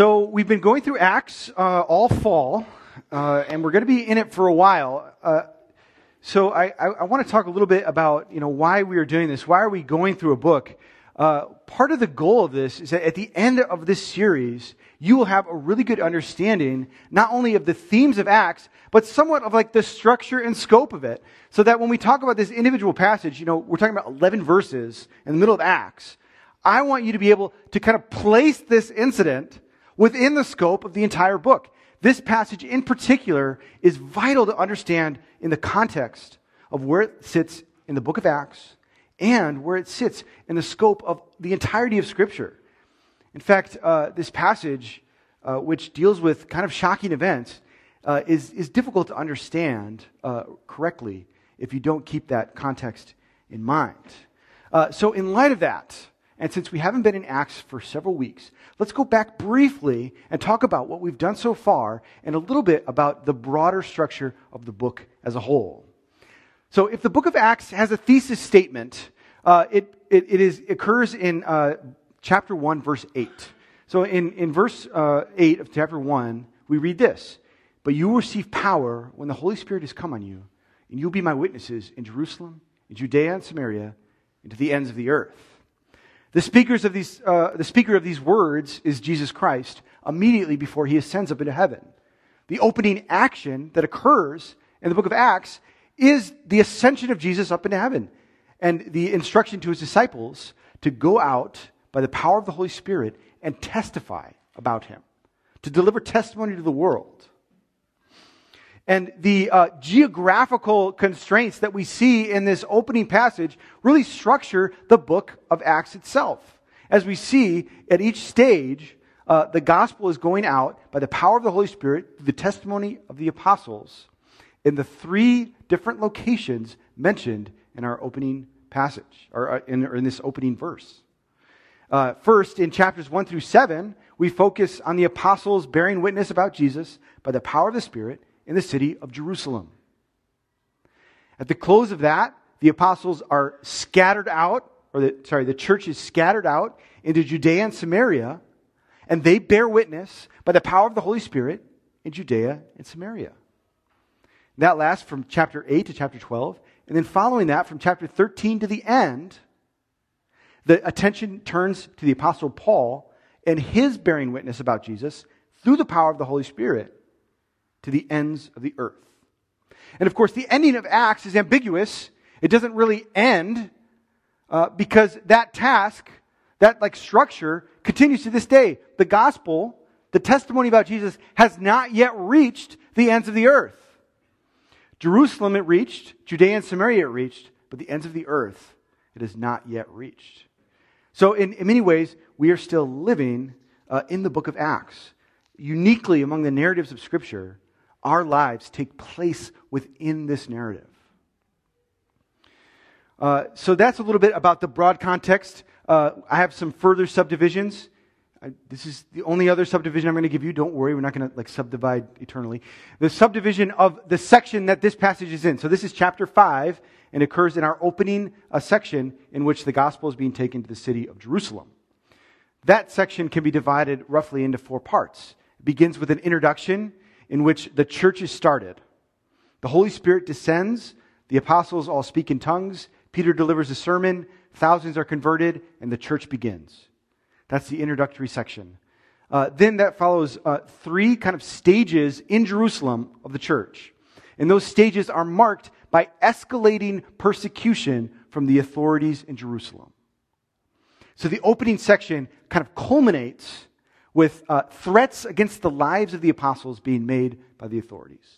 So we've been going through Acts uh, all fall, uh, and we're going to be in it for a while. Uh, so I, I, I want to talk a little bit about you know why we are doing this. Why are we going through a book? Uh, part of the goal of this is that at the end of this series, you will have a really good understanding not only of the themes of Acts, but somewhat of like the structure and scope of it. So that when we talk about this individual passage, you know, we're talking about 11 verses in the middle of Acts. I want you to be able to kind of place this incident within the scope of the entire book. This passage in particular is vital to understand in the context of where it sits in the book of Acts and where it sits in the scope of the entirety of Scripture. In fact, uh, this passage, uh, which deals with kind of shocking events, uh, is, is difficult to understand uh, correctly if you don't keep that context in mind. Uh, so, in light of that, and since we haven't been in Acts for several weeks, let's go back briefly and talk about what we've done so far and a little bit about the broader structure of the book as a whole. So, if the book of Acts has a thesis statement, uh, it, it, it is, occurs in uh, chapter 1, verse 8. So, in, in verse uh, 8 of chapter 1, we read this But you will receive power when the Holy Spirit has come on you, and you'll be my witnesses in Jerusalem, in Judea and Samaria, and to the ends of the earth. The, speakers of these, uh, the speaker of these words is Jesus Christ immediately before he ascends up into heaven. The opening action that occurs in the book of Acts is the ascension of Jesus up into heaven and the instruction to his disciples to go out by the power of the Holy Spirit and testify about him, to deliver testimony to the world. And the uh, geographical constraints that we see in this opening passage really structure the book of Acts itself. As we see at each stage, uh, the gospel is going out by the power of the Holy Spirit through the testimony of the apostles in the three different locations mentioned in our opening passage, or uh, in, or in this opening verse. Uh, first, in chapters 1 through 7, we focus on the apostles bearing witness about Jesus by the power of the Spirit in the city of Jerusalem. At the close of that, the apostles are scattered out, or the, sorry, the church is scattered out into Judea and Samaria, and they bear witness by the power of the Holy Spirit in Judea and Samaria. That lasts from chapter 8 to chapter 12. And then following that, from chapter 13 to the end, the attention turns to the Apostle Paul and his bearing witness about Jesus through the power of the Holy Spirit to the ends of the earth. And of course, the ending of Acts is ambiguous. It doesn't really end uh, because that task, that like structure, continues to this day. The gospel, the testimony about Jesus, has not yet reached the ends of the earth. Jerusalem it reached, Judea and Samaria it reached, but the ends of the earth it has not yet reached. So, in, in many ways, we are still living uh, in the book of Acts. Uniquely among the narratives of Scripture, our lives take place within this narrative. Uh, so that's a little bit about the broad context. Uh, I have some further subdivisions. I, this is the only other subdivision I'm going to give you. Don't worry, we're not going to like subdivide eternally. The subdivision of the section that this passage is in. So this is chapter five, and occurs in our opening uh, section in which the gospel is being taken to the city of Jerusalem. That section can be divided roughly into four parts. It begins with an introduction in which the church is started. The Holy Spirit descends, the apostles all speak in tongues, Peter delivers a sermon, thousands are converted, and the church begins. That's the introductory section. Uh, then that follows uh, three kind of stages in Jerusalem of the church. And those stages are marked by escalating persecution from the authorities in Jerusalem. So the opening section kind of culminates with uh, threats against the lives of the apostles being made by the authorities.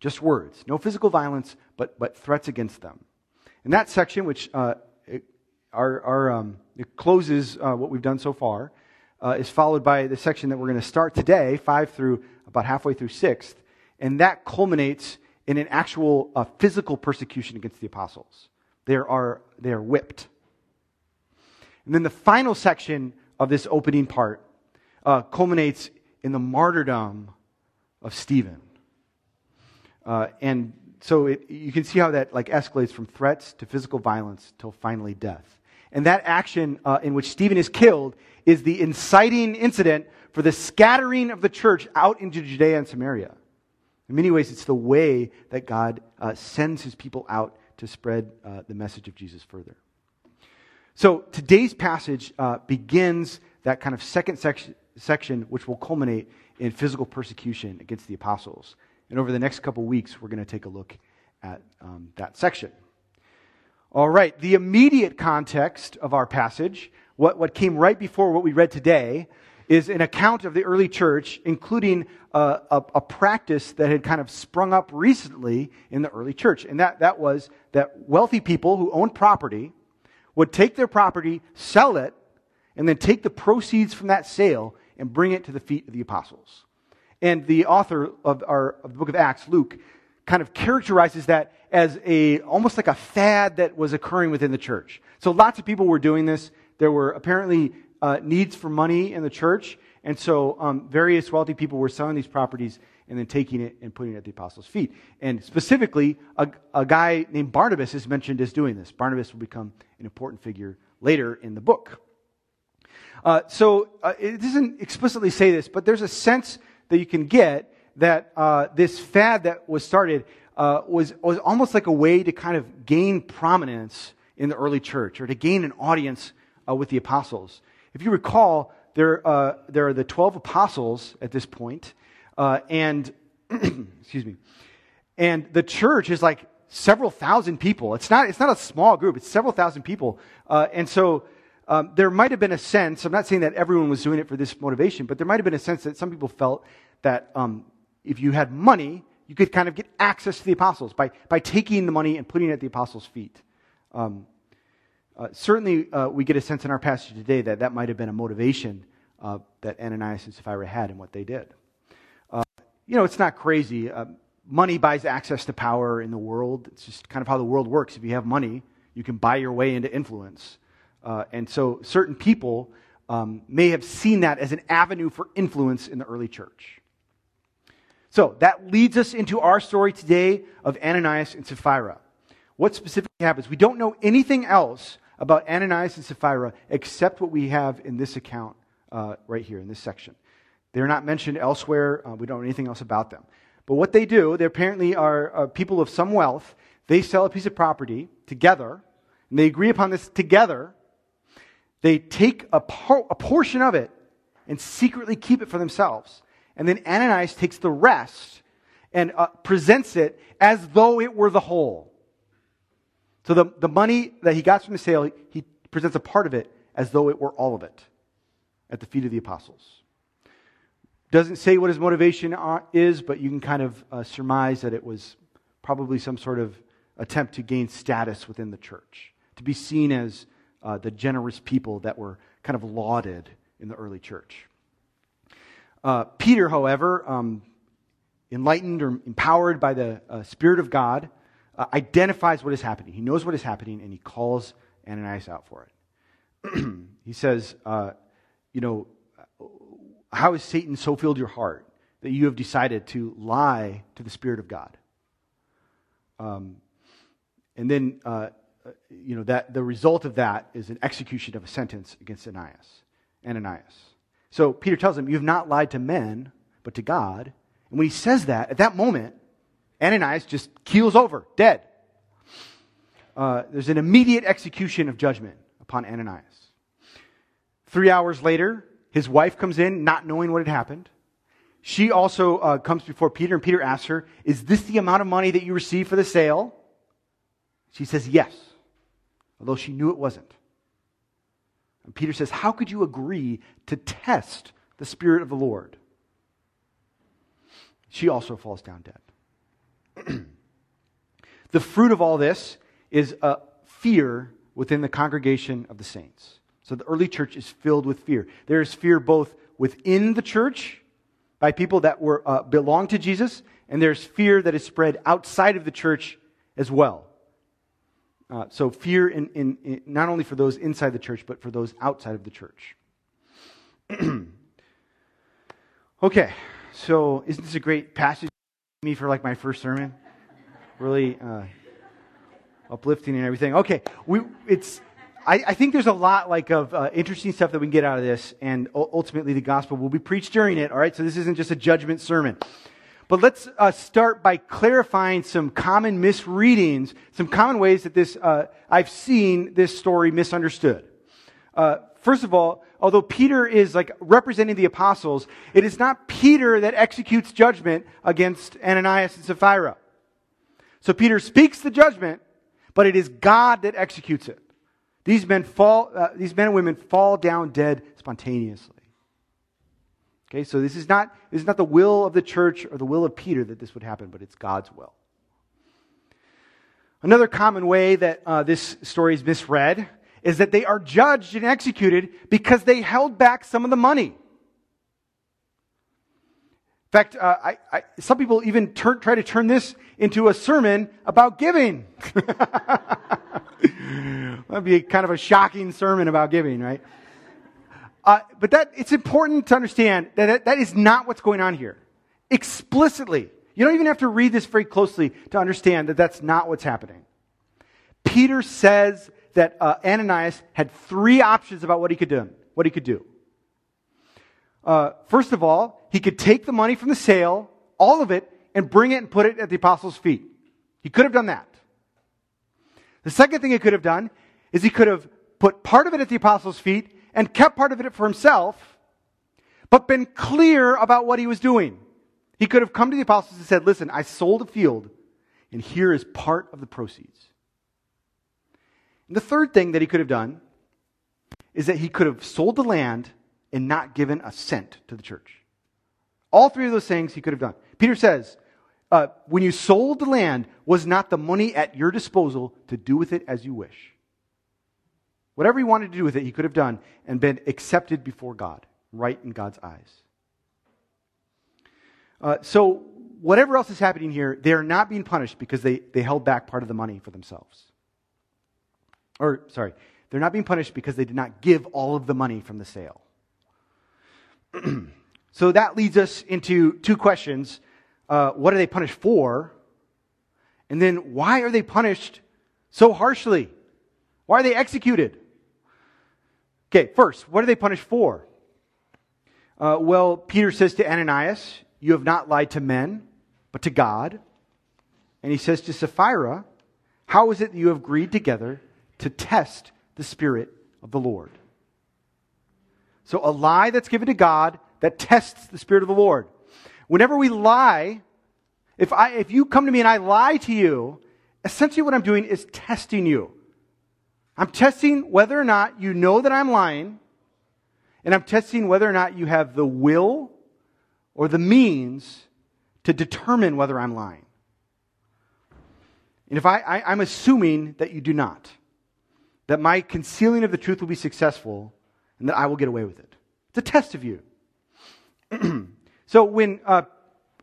Just words, no physical violence, but, but threats against them. In that section, which uh, it, our, our, um, it closes uh, what we've done so far, uh, is followed by the section that we're going to start today, 5 through about halfway through 6th, and that culminates in an actual uh, physical persecution against the apostles. They are, they are whipped. And then the final section of this opening part uh, culminates in the martyrdom of Stephen. Uh, and so it, you can see how that like escalates from threats to physical violence till finally death. And that action uh, in which Stephen is killed is the inciting incident for the scattering of the church out into Judea and Samaria. In many ways, it's the way that God uh, sends his people out to spread uh, the message of Jesus further. So today's passage uh, begins that kind of second section, section, which will culminate in physical persecution against the apostles. And over the next couple weeks, we're going to take a look at um, that section. All right, the immediate context of our passage, what, what came right before what we read today, is an account of the early church, including a, a, a, practice that had kind of sprung up recently in the early church. And that, that was that wealthy people who owned property would take their property, sell it, and then take the proceeds from that sale and bring it to the feet of the apostles. And the author of, our, of the book of Acts, Luke, kind of characterizes that as a almost like a fad that was occurring within the church. So lots of people were doing this. There were apparently uh, needs for money in the church, and so um, various wealthy people were selling these properties and then taking it and putting it at the apostles' feet. And specifically, a, a guy named Barnabas is mentioned as doing this. Barnabas will become an important figure later in the book. Uh, so uh, it doesn't explicitly say this, but there's a sense that you can get that uh, this fad that was started uh, was, was almost like a way to kind of gain prominence in the early church or to gain an audience uh, with the apostles. If you recall, there, uh, there are the 12 apostles at this point, and, excuse me, and the church is like several thousand people. It's not, it's not a small group, it's several thousand people. and so um, there might have been a sense, I'm not saying that everyone was doing it for this motivation, but there might have been a sense that some people felt that um, if you had money, you could kind of get access to the apostles by, by taking the money and putting it at the apostles' feet. Um, uh, certainly, uh, we get a sense in our passage today that that might have been a motivation uh, that Ananias and Sapphira had in what they did. Uh, you know, it's not crazy. Uh, money buys access to power in the world. It's just kind of how the world works. If you have money, you can buy your way into influence. Uh, and so certain people um, may have seen that as an avenue for influence in the early church. So that leads us into our story today of Ananias and Sapphira. What specifically happens? We don't know anything else about Ananias and Sapphira except what we have in this account uh, right here in this section. They're not mentioned elsewhere. Uh, we don't know anything else about them. But what they do, they apparently are uh, people of some wealth. They sell a piece of property together, and they agree upon this together they take a, a portion of it and secretly keep it for themselves. And then Ananias takes the rest and uh, presents it as though it were the whole. So the, the money that he got from the sale, he presents a part of it as though it were all of it at the feet of the apostles. Doesn't say what his motivation is, but you can kind of uh, surmise that it was probably some sort of attempt to gain status within the church, to be seen as uh, the generous people that were kind of lauded in the early church. Uh, Peter, however, um, enlightened or empowered by the uh, Spirit of God, uh, identifies what is happening. He knows what is happening, and he calls Ananias out for it. he says, uh, You know, how has Satan so filled your heart that you have decided to lie to the Spirit of God? Um, and then uh, uh, you know, that the result of that is an execution of a sentence against Ananias. Ananias. So Peter tells him, You have not lied to men, but to God. And when he says that, at that moment, Ananias just keels over, dead. Uh, there's an immediate execution of judgment upon Ananias. Three hours later, his wife comes in, not knowing what had happened. She also uh, comes before Peter, and Peter asks her, Is this the amount of money that you received for the sale? She says, Yes although she knew it wasn't. And Peter says, How could you agree to test the Spirit of the Lord? She also falls down dead. The fruit of all this is a fear within the congregation of the saints. So the early church is filled with fear. There is fear both within the church by people that were uh, belong to Jesus, and there's fear that is spread outside of the church as well. Uh, so fear in, in, in, not only for those inside the church, but for those outside of the church. okay, so isn't this a great passage me for like my first sermon? Really uh, uplifting and everything. Okay, we, it's I, I, think there's a lot like of uh, interesting stuff that we can get out of this, and ultimately the gospel will be preached during it. All right, so this isn't just a judgment sermon. But let's uh, start by clarifying some common misreadings, some common ways that this uh, I've seen this story misunderstood. Uh, first of all, although Peter is like representing the apostles, it is not Peter that executes judgment against Ananias and Sapphira. So Peter speaks the judgment, but it is God that executes it. These men fall, uh, these men and women fall down dead spontaneously. Okay, so this is not this is not the will of the church or the will of Peter that this would happen, but it's God's will. Another common way that uh, this story is misread is that they are judged and executed because they held back some of the money. Fact, uh, I, I, some people even turn, try to turn this into a sermon about giving. That'd be kind of a shocking sermon about giving, right? Uh, but that it's important to understand that, that that is not what's going on here. Explicitly, you don't even have to read this very closely to understand that that's not what's happening. Peter says that uh, Ananias had three options about what he could do. What he could do. Uh, first of all, he could take the money from the sale, all of it, and bring it and put it at the apostles' feet. He could have done that. The second thing he could have done is he could have put part of it at the apostles' feet and kept part of it for himself, but been clear about what he was doing. He could have come to the apostles and said, Listen, I sold a field, and here is part of the proceeds. And the third thing that he could have done is that he could have sold the land and not given a cent to the church. All three of those things he could have done. Peter says, uh, when you sold the land, was not the money at your disposal to do with it as you wish. Whatever he wanted to do with it, he could have done and been accepted before God, right in God's eyes. Uh, so, whatever else is happening here, they are not being punished because they, they held back part of the money for themselves. Or, sorry, they're not being punished because they did not give all of the money from the sale. so, that leads us into two questions uh, what are they punished for? And then, why are they punished so harshly? Why are they executed? Okay, first, what are they punished for? Uh, well, Peter says to Ananias, You have not lied to men, but to God. And he says to Sapphira, How is it that you have agreed together to test the Spirit of the Lord? So, a lie that's given to God that tests the Spirit of the Lord. Whenever we lie, if, I, if you come to me and I lie to you, essentially what I'm doing is testing you. I'm testing whether or not you know that I'm lying, and I'm testing whether or not you have the will or the means to determine whether I'm lying. And if I, I I'm assuming that you do not, that my concealing of the truth will be successful, and that I will get away with it. It's a test of you. so when uh,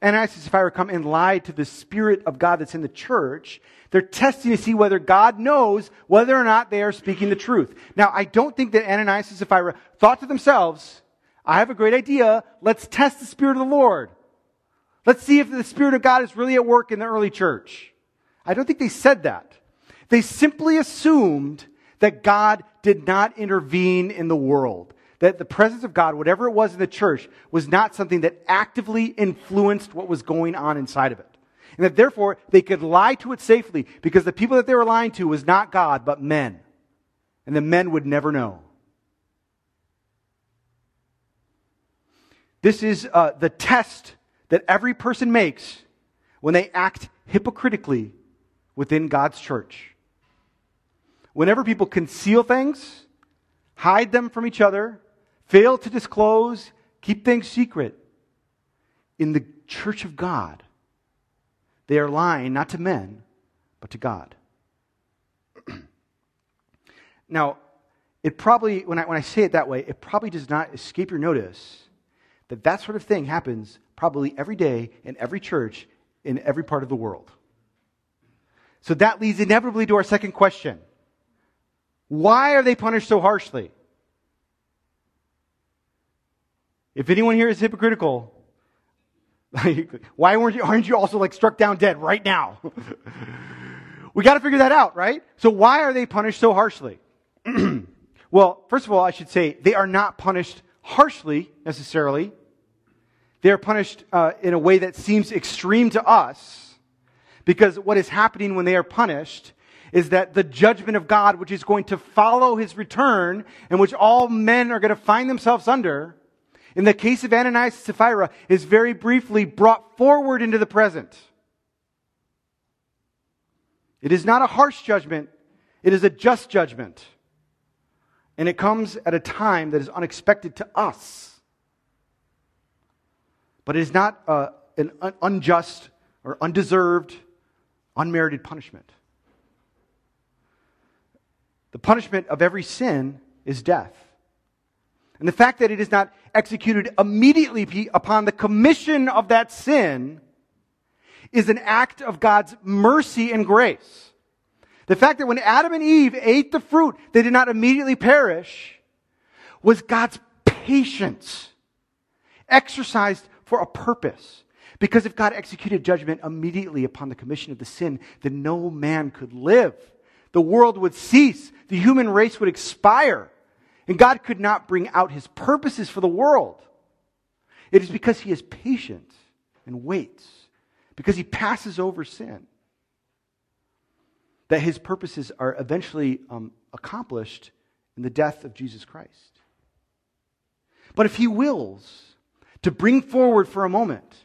Ananias and Sapphira come and lie to the Spirit of God that's in the church, they're testing to see whether God knows whether or not they are speaking the truth. Now, I don't think that Ananias and Sapphira thought to themselves, I have a great idea. Let's test the Spirit of the Lord. Let's see if the Spirit of God is really at work in the early church. I don't think they said that. They simply assumed that God did not intervene in the world that the presence of God, whatever it was in the church, was not something that actively influenced what was going on inside of it. And that therefore they could lie to it safely because the people that they were lying to was not God, but men. And the men would never know. This is uh, the test that every person makes when they act hypocritically within God's church. Whenever people conceal things, hide them from each other, fail to disclose, keep things secret. In the church of God, they are lying not to men, but to God. now, it probably, when I, when I say it that way, it probably does not escape your notice that that sort of thing happens probably every day in every church in every part of the world. So that leads inevitably to our second question. Why are they punished so harshly? If anyone here is hypocritical, why weren't you, aren't you also like struck down dead right now? we got to figure that out, right? So why are they punished so harshly? Well, first of all, I should say they are not punished harshly necessarily. They are punished uh, in a way that seems extreme to us because what is happening when they are punished is that the judgment of God, which is going to follow his return and which all men are going to find themselves under, in the case of Ananias and Sapphira, is very briefly brought forward into the present. It is not a harsh judgment, it is a just judgment. And it comes at a time that is unexpected to us. But it is not uh, an un- unjust or undeserved, unmerited punishment. The punishment of every sin is death. And the fact that it is not executed immediately upon the commission of that sin is an act of God's mercy and grace. The fact that when Adam and Eve ate the fruit, they did not immediately perish was God's patience exercised for a purpose. Because if God executed judgment immediately upon the commission of the sin, then no man could live. The world would cease. The human race would expire. And God could not bring out his purposes for the world. It is because he is patient and waits, because he passes over sin, that his purposes are eventually um, accomplished in the death of Jesus Christ. But if he wills to bring forward for a moment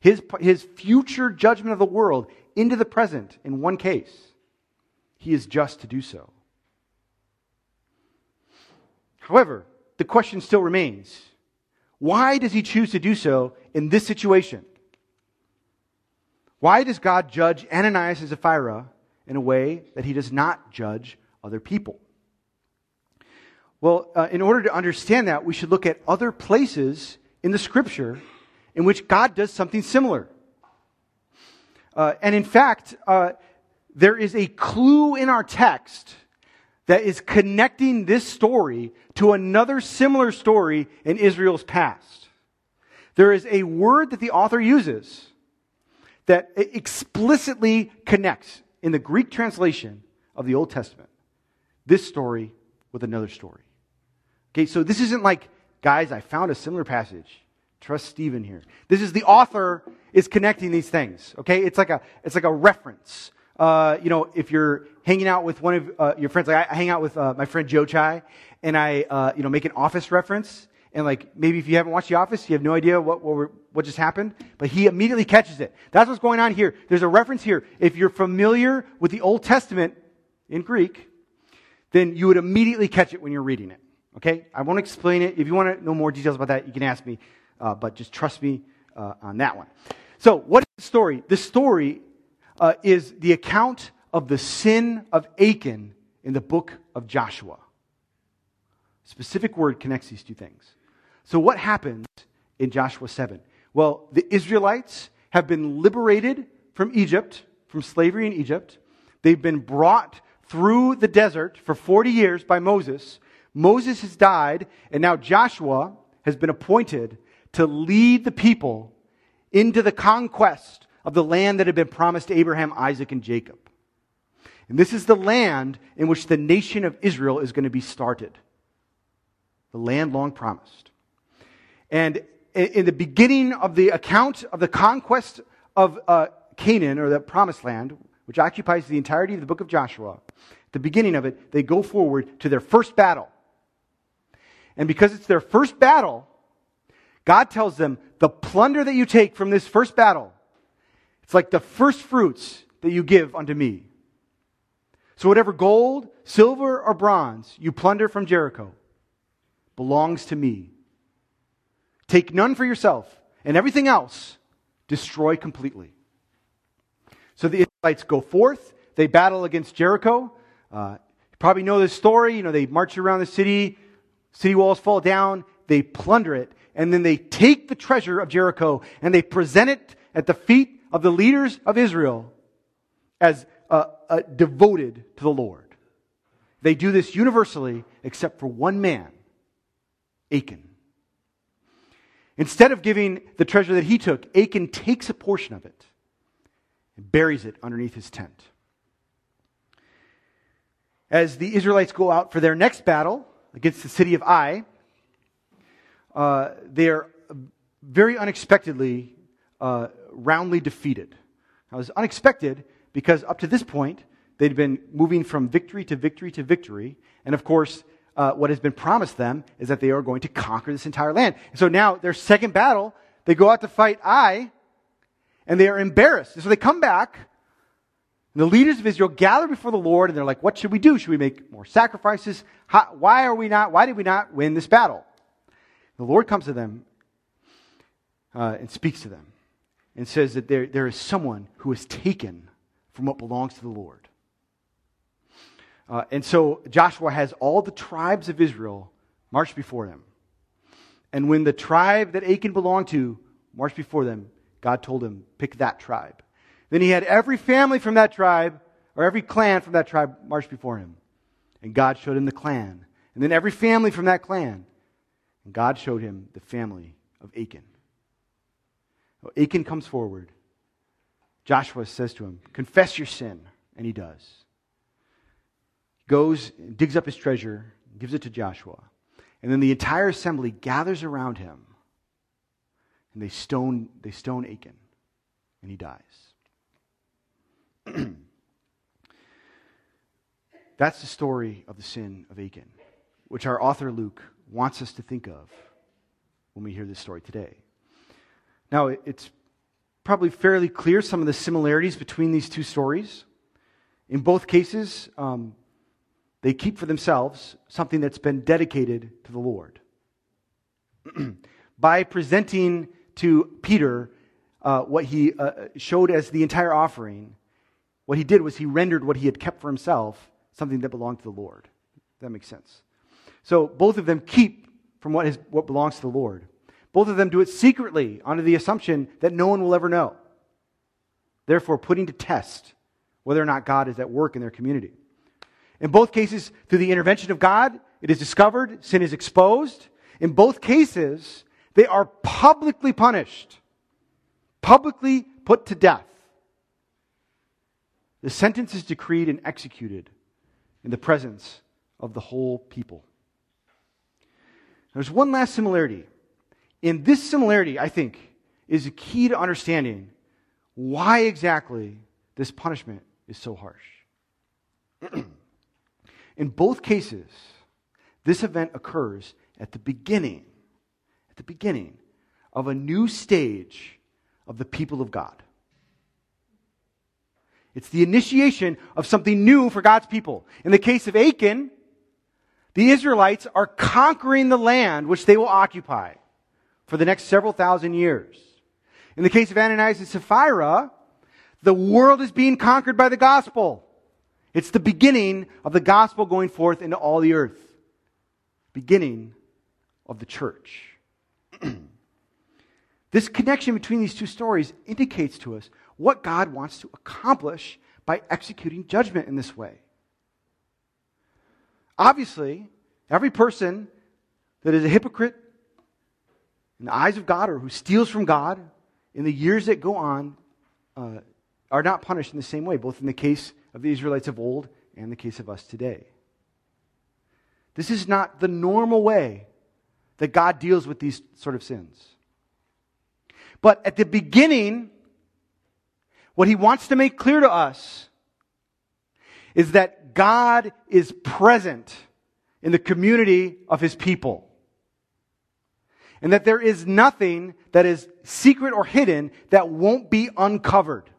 his, his future judgment of the world into the present in one case, he is just to do so. However, the question still remains why does he choose to do so in this situation? Why does God judge Ananias and Sapphira in a way that he does not judge other people? Well, uh, in order to understand that, we should look at other places in the scripture in which God does something similar. Uh, and in fact, uh, there is a clue in our text that is connecting this story to another similar story in Israel's past. There is a word that the author uses that explicitly connects in the Greek translation of the Old Testament this story with another story. Okay, so this isn't like, guys, I found a similar passage. Trust Steven here. This is the author is connecting these things. Okay, it's like a it's like a reference uh, you know, if you're hanging out with one of uh, your friends, like I hang out with uh, my friend Joe Chai, and I, uh, you know, make an office reference, and like maybe if you haven't watched The Office, you have no idea what, what, what just happened, but he immediately catches it. That's what's going on here. There's a reference here. If you're familiar with the Old Testament in Greek, then you would immediately catch it when you're reading it. Okay? I won't explain it. If you want to know more details about that, you can ask me, uh, but just trust me on that one. So, what is the story? The story uh, is the account of the sin of Achan in the book of Joshua. Specific word connects these two things. So, what happens in Joshua 7? Well, the Israelites have been liberated from Egypt, from slavery in Egypt. They've been brought through the desert for 40 years by Moses. Moses has died, and now Joshua has been appointed to lead the people into the conquest of the land that had been promised to Abraham, Isaac, and Jacob. And this is the land in which the nation of Israel is going to be started. The land long promised. And in the beginning of the account of the conquest of uh, Canaan, or the promised land, which occupies the entirety of the book of Joshua, at the beginning of it, they go forward to their first battle. And because it's their first battle, God tells them, the plunder that you take from this first battle it's like the first fruits that you give unto me. So whatever gold, silver, or bronze you plunder from Jericho belongs to me. Take none for yourself, and everything else destroy completely. So the Israelites go forth, they battle against Jericho. Uh, you probably know this story. You know, they march around the city, city walls fall down, they plunder it, and then they take the treasure of Jericho and they present it at the feet of the leaders of Israel as uh, uh, devoted to the Lord. They do this universally except for one man, Achan. Instead of giving the treasure that he took, Achan takes a portion of it and buries it underneath his tent. As the Israelites go out for their next battle against the city of Ai, uh, they are very unexpectedly uh, roundly defeated. It was unexpected because up to this point, they'd been moving from victory to victory to victory. And of course, uh, what has been promised them is that they are going to conquer this entire land. And so now, their second battle, they go out to fight Ai, and they are embarrassed. And so they come back, and the leaders of Israel gather before the Lord, and they're like, What should we do? Should we make more sacrifices? How, why are we not, why did we not win this battle? The Lord comes to them uh, and speaks to them and says that there, there is someone who is taken from what belongs to the Lord. Uh, and so Joshua has all the tribes of Israel march before them. And when the tribe that Achan belonged to marched before them, God told him, pick that tribe. Then he had every family from that tribe, or every clan from that tribe, march before him. And God showed him the clan. And then every family from that clan. And God showed him the family of Achan. Achan comes forward. Joshua says to him, Confess your sin. And he does. Goes, digs up his treasure, gives it to Joshua. And then the entire assembly gathers around him. And they stone, they stone Achan. And he dies. That's the story of the sin of Achan, which our author Luke wants us to think of when we hear this story today. Now, it's probably fairly clear some of the similarities between these two stories. In both cases, um, they keep for themselves something that's been dedicated to the Lord. By presenting to Peter uh, what he uh, showed as the entire offering, what he did was he rendered what he had kept for himself something that belonged to the Lord. That makes sense. So both of them keep from what, is, what belongs to the Lord. Both of them do it secretly under the assumption that no one will ever know. Therefore, putting to test whether or not God is at work in their community. In both cases, through the intervention of God, it is discovered, sin is exposed. In both cases, they are publicly punished, publicly put to death. The sentence is decreed and executed in the presence of the whole people. There's one last similarity. In this similarity, I think, is a key to understanding why exactly this punishment is so harsh. In both cases, this event occurs at the beginning, at the beginning of a new stage of the people of God. It's the initiation of something new for God's people. In the case of Achan, the Israelites are conquering the land which they will occupy for the next several thousand years. In the case of Ananias and Sapphira, the world is being conquered by the gospel. It's the beginning of the gospel going forth into all the earth. Beginning of the church. this connection between these two stories indicates to us what God wants to accomplish by executing judgment in this way. Obviously, every person that is a hypocrite in the eyes of God or who steals from God in the years that go on uh, are not punished in the same way, both in the case of the Israelites of old and the case of us today. This is not the normal way that God deals with these sort of sins. But at the beginning, what he wants to make clear to us is that God is present in the community of his people. And that there is nothing that is secret or hidden that won't be uncovered.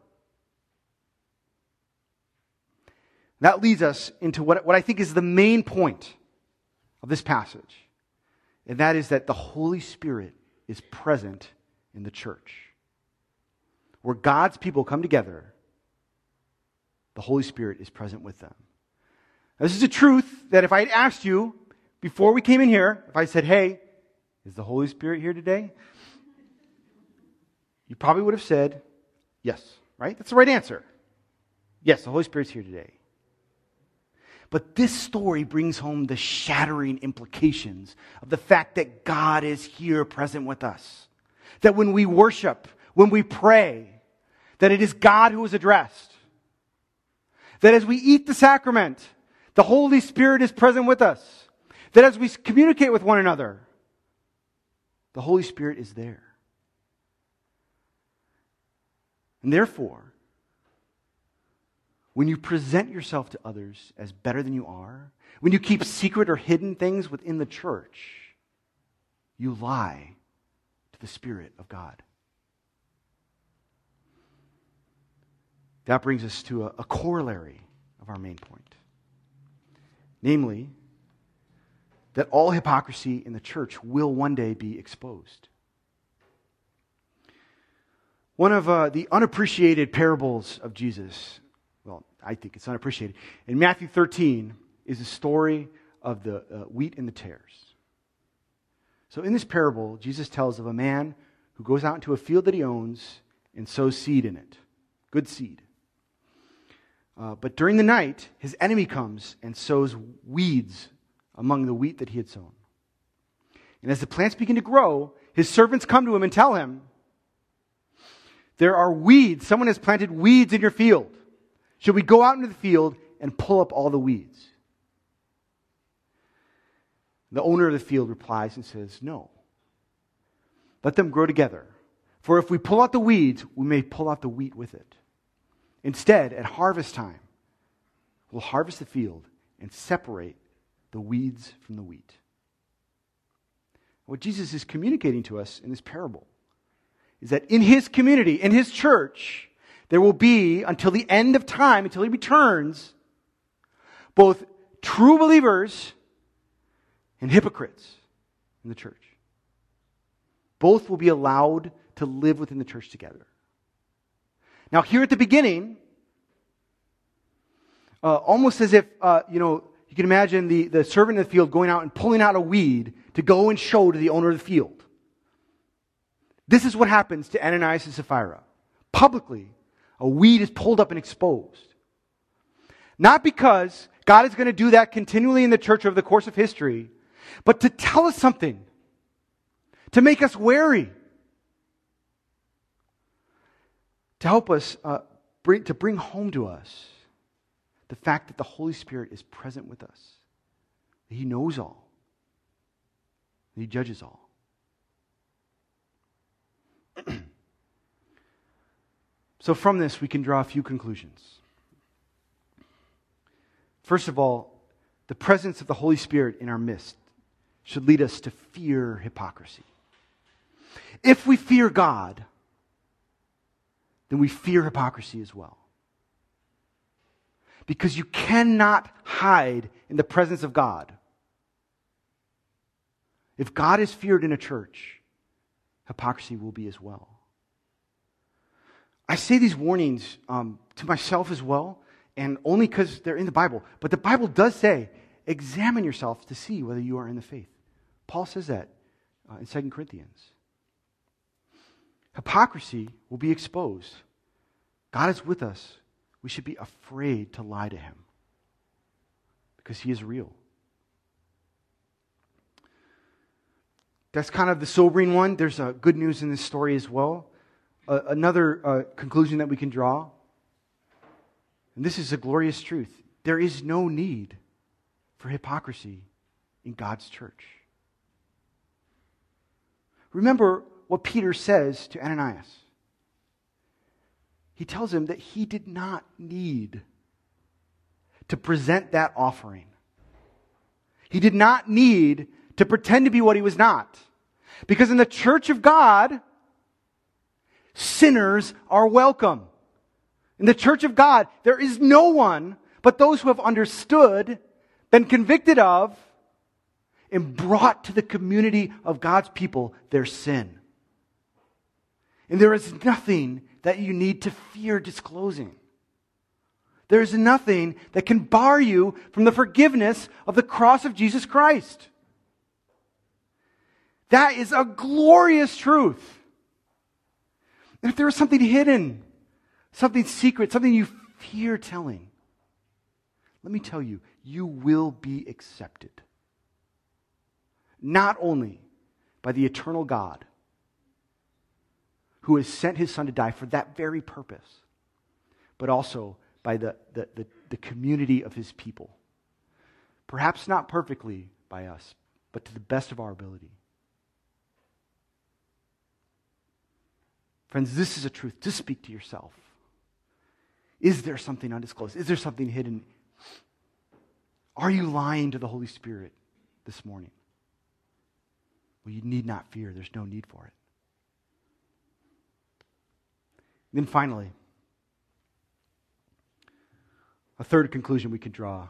That leads us into what, what I think is the main point of this passage. And that is that the Holy Spirit is present in the church. Where God's people come together, the Holy Spirit is present with them. Now, this is a truth that if I had asked you before we came in here, if I said, hey, is the Holy Spirit here today? You probably would have said, yes, right? That's the right answer. Yes, the Holy Spirit's here today. But this story brings home the shattering implications of the fact that God is here present with us. That when we worship, when we pray, that it is God who is addressed. That as we eat the sacrament, the Holy Spirit is present with us. that as we communicate with one another, the Holy Spirit is there. And therefore, when you present yourself to others as better than you are, when you keep secret or hidden things within the church, you lie to the Spirit of God. That brings us to a, a corollary of our main point. Namely, that all hypocrisy in the church will one day be exposed. One of uh, the unappreciated parables of Jesus, well, I think it's unappreciated, in Matthew 13 is the story of the uh, wheat and the tares. So, in this parable, Jesus tells of a man who goes out into a field that he owns and sows seed in it. Good seed. Uh, but during the night, his enemy comes and sows weeds among the wheat that he had sown. And as the plants begin to grow, his servants come to him and tell him, There are weeds. Someone has planted weeds in your field. Should we go out into the field and pull up all the weeds? The owner of the field replies and says, No. Let them grow together. For if we pull out the weeds, we may pull out the wheat with it. Instead, at harvest time, we'll harvest the field and separate the weeds from the wheat. What Jesus is communicating to us in this parable is that in his community, in his church, there will be, until the end of time, until he returns, both true believers and hypocrites in the church. Both will be allowed to live within the church together. Now, here at the beginning, uh, almost as if, uh, you know, you can imagine the, the servant in the field going out and pulling out a weed to go and show to the owner of the field. This is what happens to Ananias and Sapphira. Publicly, a weed is pulled up and exposed. Not because God is going to do that continually in the church over the course of history, but to tell us something, to make us wary, to help us uh, bring, to bring home to us the fact that the Holy Spirit is present with us, He knows all, He judges all. so, from this, we can draw a few conclusions. First of all, the presence of the Holy Spirit in our midst should lead us to fear hypocrisy. If we fear God, then we fear hypocrisy as well. Because you cannot hide in the presence of God. If God is feared in a church, hypocrisy will be as well. I say these warnings um, to myself as well, and only because they're in the Bible. But the Bible does say, examine yourself to see whether you are in the faith. Paul says that uh, in 2 Corinthians. Hypocrisy will be exposed. God is with us. We should be afraid to lie to him because he is real. That's kind of the sobering one. There's a good news in this story as well. Uh, another uh, conclusion that we can draw, and this is a glorious truth there is no need for hypocrisy in God's church. Remember what Peter says to Ananias. He tells him that he did not need to present that offering. He did not need to pretend to be what he was not. Because in the church of God, sinners are welcome. In the church of God, there is no one but those who have understood, been convicted of, and brought to the community of God's people their sin. And there is nothing that you need to fear disclosing. There is nothing that can bar you from the forgiveness of the cross of Jesus Christ. That is a glorious truth. And if there is something hidden, something secret, something you fear telling, let me tell you, you will be accepted. Not only by the eternal God, who has sent his son to die for that very purpose, but also by the, the, the, the community of his people. Perhaps not perfectly, by us, but to the best of our ability. Friends, this is a truth. Just speak to yourself. Is there something undisclosed? Is there something hidden? Are you lying to the Holy Spirit this morning? Well, you need not fear. There's no need for it. Then finally, a third conclusion we can draw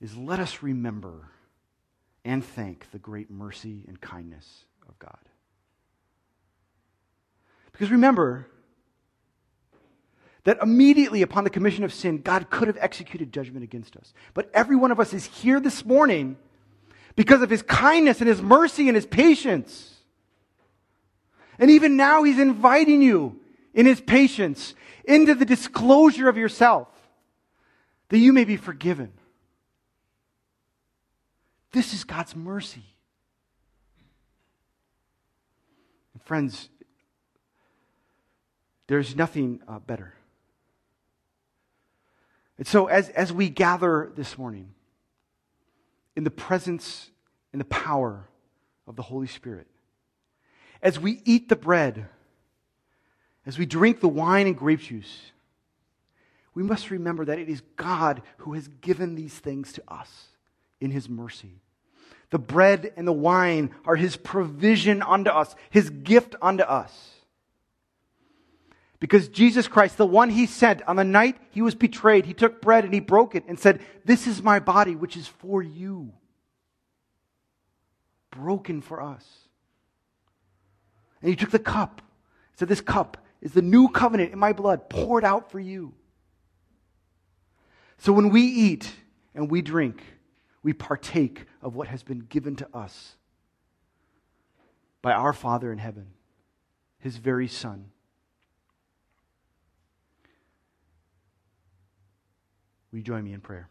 is let us remember and thank the great mercy and kindness of God. Because remember that immediately upon the commission of sin, God could have executed judgment against us. But every one of us is here this morning because of his kindness and his mercy and his patience. And even now, he's inviting you in his patience into the disclosure of yourself that you may be forgiven. This is God's mercy. And friends, there's nothing uh, better. And so, as, as we gather this morning in the presence and the power of the Holy Spirit, as we eat the bread, as we drink the wine and grape juice, we must remember that it is God who has given these things to us in His mercy. The bread and the wine are His provision unto us, His gift unto us. Because Jesus Christ, the one He sent on the night He was betrayed, He took bread and He broke it and said, This is my body, which is for you. Broken for us. And He took the cup. He said, This cup is the new covenant in my blood poured out for you. So when we eat and we drink, we partake of what has been given to us by our Father in heaven, his very Son. Will you join me in prayer?